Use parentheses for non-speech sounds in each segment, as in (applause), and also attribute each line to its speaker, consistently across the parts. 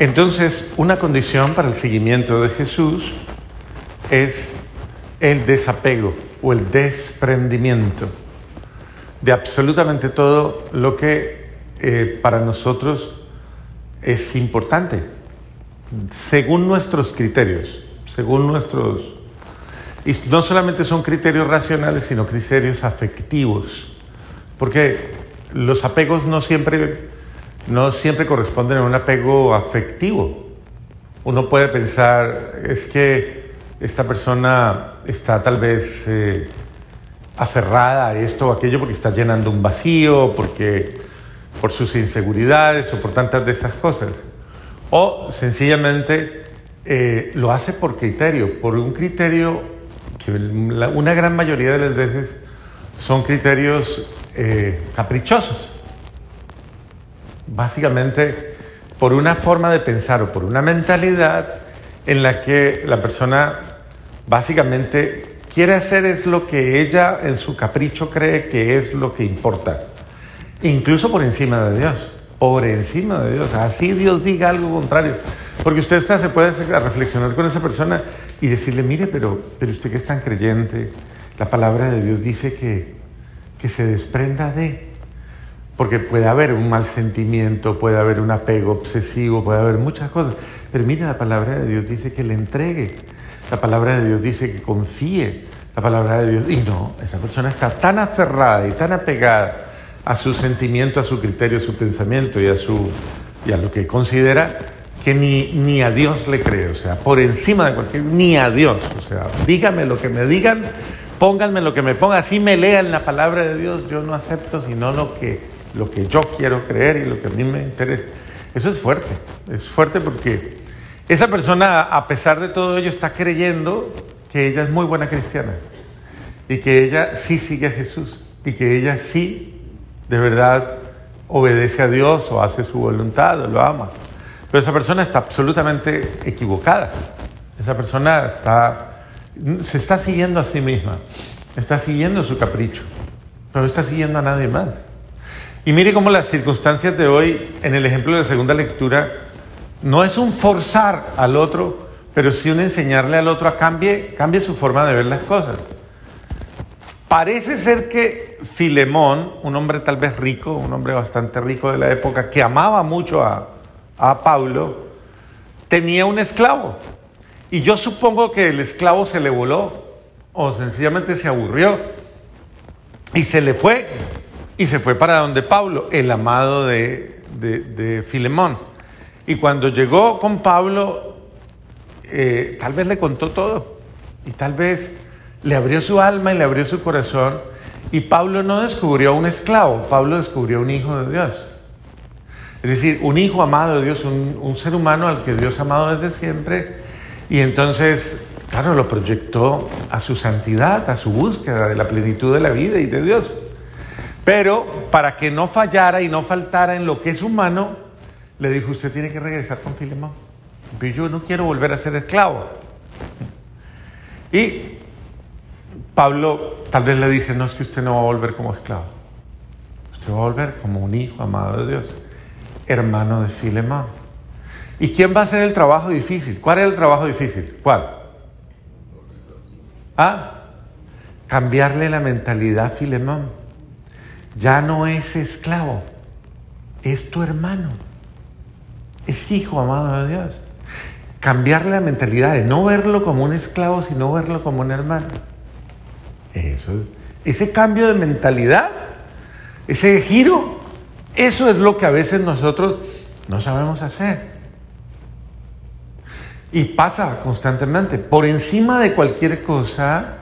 Speaker 1: Entonces, una condición para el seguimiento de Jesús es el desapego o el desprendimiento de absolutamente todo lo que eh, para nosotros es importante, según nuestros criterios, según nuestros... Y no solamente son criterios racionales, sino criterios afectivos, porque los apegos no siempre no siempre corresponden a un apego afectivo. Uno puede pensar, es que esta persona está tal vez eh, aferrada a esto o aquello porque está llenando un vacío, porque por sus inseguridades o por tantas de esas cosas. O sencillamente eh, lo hace por criterio, por un criterio que una gran mayoría de las veces son criterios eh, caprichosos básicamente por una forma de pensar o por una mentalidad en la que la persona básicamente quiere hacer es lo que ella en su capricho cree que es lo que importa, incluso por encima de Dios, por encima de Dios, así Dios diga algo contrario, porque usted está, se puede reflexionar con esa persona y decirle, mire, pero, pero usted que es tan creyente, la palabra de Dios dice que, que se desprenda de, porque puede haber un mal sentimiento, puede haber un apego obsesivo, puede haber muchas cosas. Pero mira, la palabra de Dios dice que le entregue, la palabra de Dios dice que confíe, la palabra de Dios... Y no, esa persona está tan aferrada y tan apegada a su sentimiento, a su criterio, a su pensamiento y a, su, y a lo que considera que ni, ni a Dios le cree, o sea, por encima de cualquier, ni a Dios, o sea, dígame lo que me digan, pónganme lo que me pongan, así me lean la palabra de Dios, yo no acepto sino lo que lo que yo quiero creer y lo que a mí me interesa. Eso es fuerte, es fuerte porque esa persona, a pesar de todo ello, está creyendo que ella es muy buena cristiana y que ella sí sigue a Jesús y que ella sí, de verdad, obedece a Dios o hace su voluntad o lo ama. Pero esa persona está absolutamente equivocada. Esa persona está, se está siguiendo a sí misma, está siguiendo su capricho, pero no está siguiendo a nadie más. Y mire cómo las circunstancias de hoy, en el ejemplo de la segunda lectura, no es un forzar al otro, pero sí un enseñarle al otro a cambie, cambie su forma de ver las cosas. Parece ser que Filemón, un hombre tal vez rico, un hombre bastante rico de la época, que amaba mucho a, a Pablo, tenía un esclavo. Y yo supongo que el esclavo se le voló o sencillamente se aburrió y se le fue y se fue para donde Pablo, el amado de, de, Filemón. Y cuando llegó con Pablo, eh, tal vez le contó todo y tal vez le abrió su alma y le abrió su corazón. Y Pablo no descubrió un esclavo, Pablo descubrió un hijo de Dios. Es decir, un hijo amado de Dios, un, un ser humano al que Dios ha amado desde siempre. Y entonces, claro, lo proyectó a su santidad, a su búsqueda de la plenitud de la vida y de Dios. Pero para que no fallara y no faltara en lo que es humano, le dijo, usted tiene que regresar con Filemón. Yo no quiero volver a ser esclavo. Y Pablo tal vez le dice, no es que usted no va a volver como esclavo. Usted va a volver como un hijo amado de Dios, hermano de Filemón. ¿Y quién va a hacer el trabajo difícil? ¿Cuál es el trabajo difícil? ¿Cuál? Ah, cambiarle la mentalidad a Filemón ya no es esclavo, es tu hermano, es hijo amado de Dios. Cambiarle la mentalidad de no verlo como un esclavo, sino verlo como un hermano. Eso, ese cambio de mentalidad, ese giro, eso es lo que a veces nosotros no sabemos hacer. Y pasa constantemente. Por encima de cualquier cosa,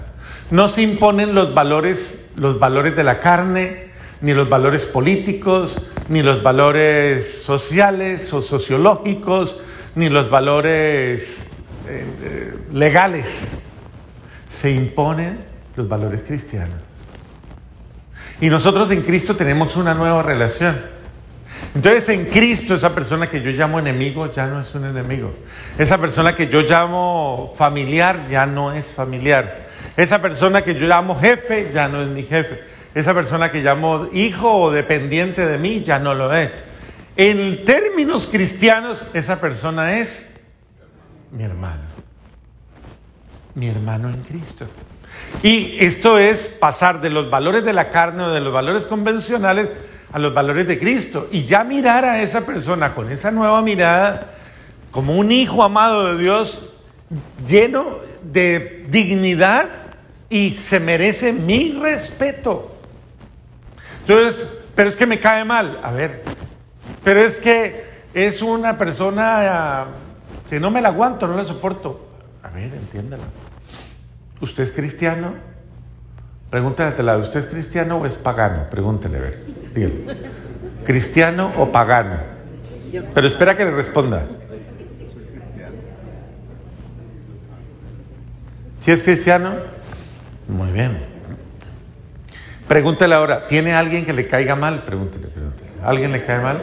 Speaker 1: no se imponen los valores, los valores de la carne, ni los valores políticos, ni los valores sociales o sociológicos, ni los valores eh, eh, legales. Se imponen los valores cristianos. Y nosotros en Cristo tenemos una nueva relación. Entonces en Cristo esa persona que yo llamo enemigo ya no es un enemigo. Esa persona que yo llamo familiar ya no es familiar. Esa persona que yo llamo jefe ya no es mi jefe esa persona que llamo hijo o dependiente de mí ya no lo es. En términos cristianos, esa persona es mi hermano. Mi hermano en Cristo. Y esto es pasar de los valores de la carne o de los valores convencionales a los valores de Cristo. Y ya mirar a esa persona con esa nueva mirada como un hijo amado de Dios lleno de dignidad y se merece mi respeto. Entonces, pero es que me cae mal. A ver, pero es que es una persona que no me la aguanto, no la soporto. A ver, entiéndala. ¿Usted es cristiano? Pregúntale a este lado, ¿usted es cristiano o es pagano? Pregúntele, a ver. Dígale. ¿Cristiano o pagano? Pero espera que le responda. ¿Si es cristiano? Muy bien. Pregúntele ahora, ¿tiene alguien que le caiga mal? Pregúntele, pregúntele. ¿Alguien le cae mal?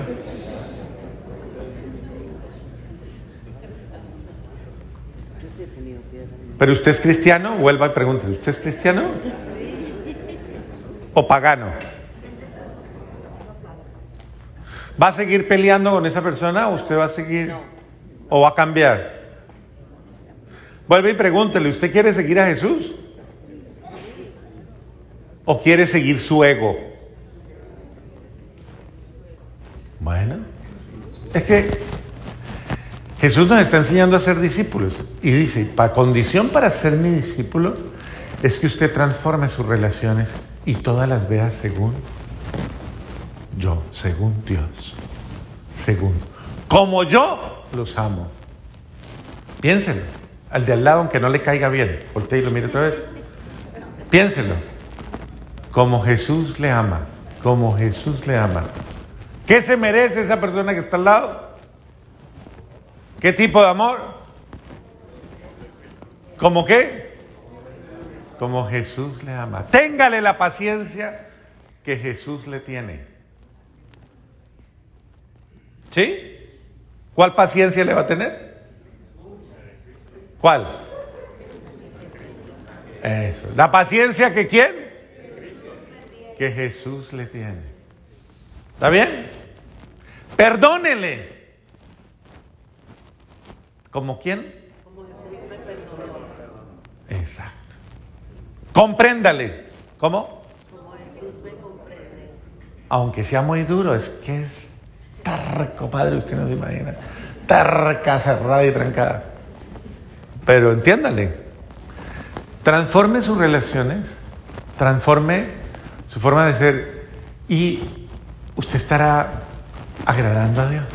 Speaker 1: Pero usted es cristiano, vuelva y pregúntele, ¿usted es cristiano? ¿O pagano? ¿Va a seguir peleando con esa persona o usted va a seguir? ¿O va a cambiar? Vuelve y pregúntele, ¿usted quiere seguir a Jesús? ¿O quiere seguir su ego? Bueno, es que Jesús nos está enseñando a ser discípulos y dice, para condición para ser mi discípulo es que usted transforme sus relaciones y todas las vea según yo, según Dios, según, como yo los amo. Piénsenlo, al de al lado aunque no le caiga bien, voltee y lo mire otra vez. Piénselo, como Jesús le ama, como Jesús le ama. ¿Qué se merece esa persona que está al lado? ¿Qué tipo de amor? ¿Cómo qué? Como Jesús le ama. Téngale la paciencia que Jesús le tiene. ¿Sí? ¿Cuál paciencia le va a tener? ¿Cuál? Eso. La paciencia que quién? Que Jesús le tiene. ¿Está bien? Perdónele. ¿Como quién? Exacto. Compréndale. ¿Cómo? Aunque sea muy duro, es que es tarco, padre, usted no se imagina. Tarca, cerrada y trancada. Pero entiéndale. Transforme sus relaciones, transforme su forma de ser y usted estará agradando a Dios.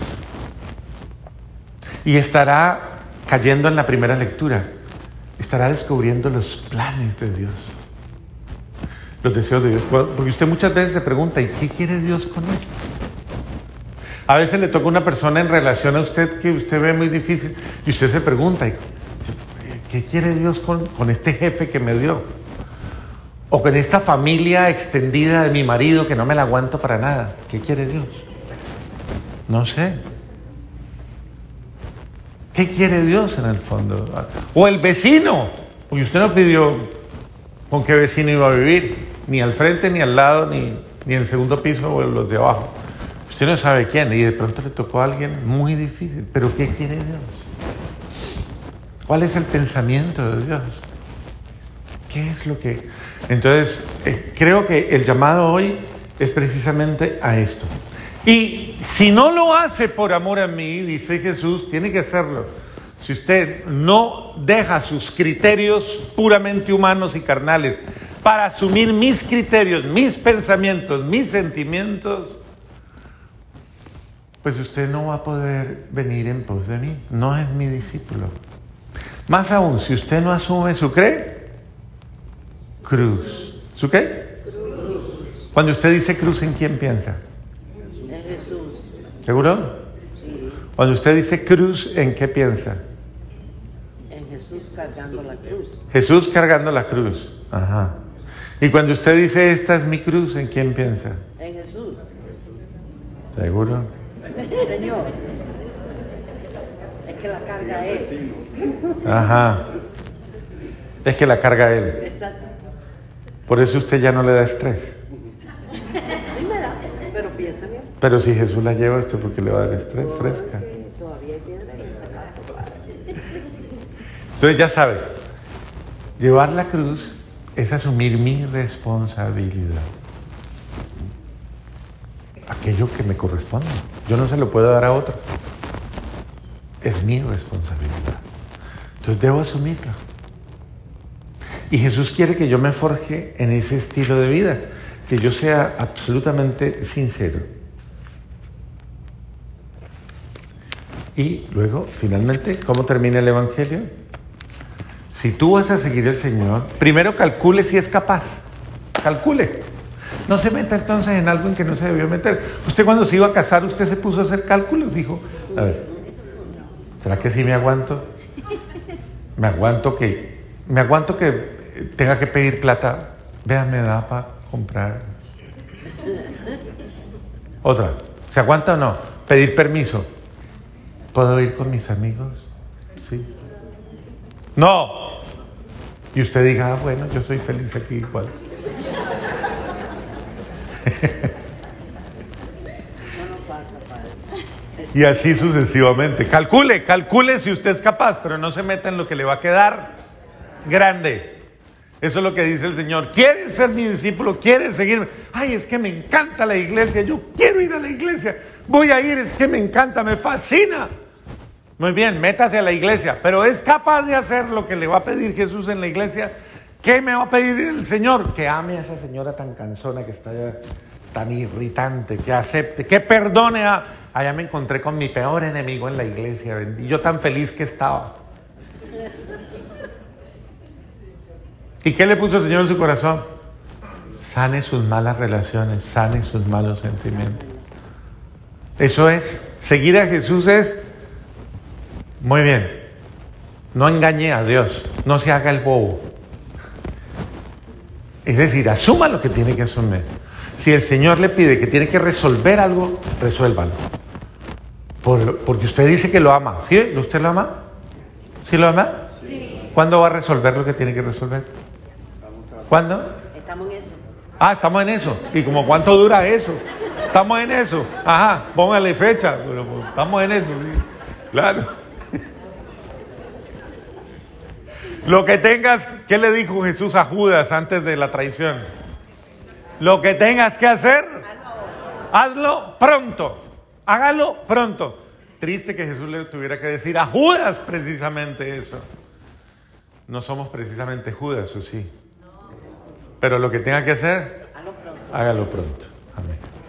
Speaker 1: Y estará cayendo en la primera lectura. Estará descubriendo los planes de Dios. Los deseos de Dios. Porque usted muchas veces se pregunta, ¿y qué quiere Dios con esto? A veces le toca una persona en relación a usted que usted ve muy difícil y usted se pregunta, ¿qué quiere Dios con, con este jefe que me dio? O con esta familia extendida de mi marido que no me la aguanto para nada. ¿Qué quiere Dios? No sé. ¿Qué quiere Dios en el fondo? O el vecino, porque usted no pidió con qué vecino iba a vivir, ni al frente, ni al lado, ni, ni en el segundo piso o en los de abajo. Usted no sabe quién y de pronto le tocó a alguien muy difícil. Pero ¿qué quiere Dios? ¿Cuál es el pensamiento de Dios? ¿Qué es lo que... Entonces, eh, creo que el llamado hoy es precisamente a esto. Y si no lo hace por amor a mí, dice Jesús, tiene que hacerlo. Si usted no deja sus criterios puramente humanos y carnales para asumir mis criterios, mis pensamientos, mis sentimientos, pues usted no va a poder venir en pos de mí. No es mi discípulo. Más aún, si usted no asume su cree, cruz. ¿Su qué? Cruz. Cuando usted dice cruz, ¿en quién piensa? ¿Seguro? Sí. Cuando usted dice cruz, ¿en qué piensa?
Speaker 2: En Jesús cargando la cruz.
Speaker 1: Jesús cargando la cruz. Ajá. Y cuando usted dice esta es mi cruz, ¿en quién piensa?
Speaker 2: En Jesús.
Speaker 1: ¿Seguro?
Speaker 2: Señor. Es que la carga Él.
Speaker 1: Ajá. Es que la carga Él.
Speaker 2: Exacto.
Speaker 1: Por eso usted ya no le da estrés.
Speaker 2: Sí me da, pero piensa bien.
Speaker 1: Pero si Jesús la lleva, ¿usted por qué le va a dar estrés fresca?
Speaker 2: Todavía hay piedra en.
Speaker 1: Entonces ya sabes, llevar la cruz es asumir mi responsabilidad. Aquello que me corresponde. Yo no se lo puedo dar a otro. Es mi responsabilidad. Entonces debo asumirlo. Y Jesús quiere que yo me forje en ese estilo de vida, que yo sea absolutamente sincero. Y luego, finalmente, ¿cómo termina el Evangelio? Si tú vas a seguir al Señor, primero calcule si es capaz. Calcule. No se meta entonces en algo en que no se debió meter. Usted cuando se iba a casar, usted se puso a hacer cálculos, dijo, a ver, ¿será que sí me aguanto? Me aguanto que, me aguanto que tenga que pedir plata. Vea, me da para comprar. Otra, ¿se aguanta o no? Pedir permiso. ¿Puedo ir con mis amigos? Sí. No. Y usted diga, ah, bueno, yo soy feliz aquí igual. (laughs) Y así sucesivamente. Calcule, calcule si usted es capaz, pero no se meta en lo que le va a quedar grande. Eso es lo que dice el Señor. ¿Quieren ser mi discípulo? ¿Quieren seguirme? Ay, es que me encanta la iglesia. Yo quiero ir a la iglesia. Voy a ir, es que me encanta, me fascina. Muy bien, métase a la iglesia, pero es capaz de hacer lo que le va a pedir Jesús en la iglesia. ¿Qué me va a pedir el Señor? Que ame a esa señora tan cansona que está tan irritante, que acepte, que perdone a... Allá me encontré con mi peor enemigo en la iglesia, y yo tan feliz que estaba. ¿Y qué le puso el Señor en su corazón? Sane sus malas relaciones, sane sus malos sentimientos. Eso es, seguir a Jesús es, muy bien, no engañe a Dios, no se haga el bobo. Es decir, asuma lo que tiene que asumir. Si el Señor le pide que tiene que resolver algo, resuélvalo. Por- porque usted dice que lo ama. ¿Sí? ¿Usted lo ama? ¿Sí lo ama? Sí. ¿Cuándo va a resolver lo que tiene que resolver? ¿Cuándo?
Speaker 2: Estamos en eso.
Speaker 1: Ah, estamos en eso. ¿Y como cuánto dura eso? Estamos en eso. Ajá, póngale fecha. Pero pues, estamos en eso. sí. Claro. Lo que tengas, ¿qué le dijo Jesús a Judas antes de la traición? Lo que tengas que hacer, hazlo pronto. Hágalo pronto. Triste que Jesús le tuviera que decir a Judas precisamente eso. No somos precisamente Judas, ¿o sí? Pero lo que tenga que hacer, hágalo pronto.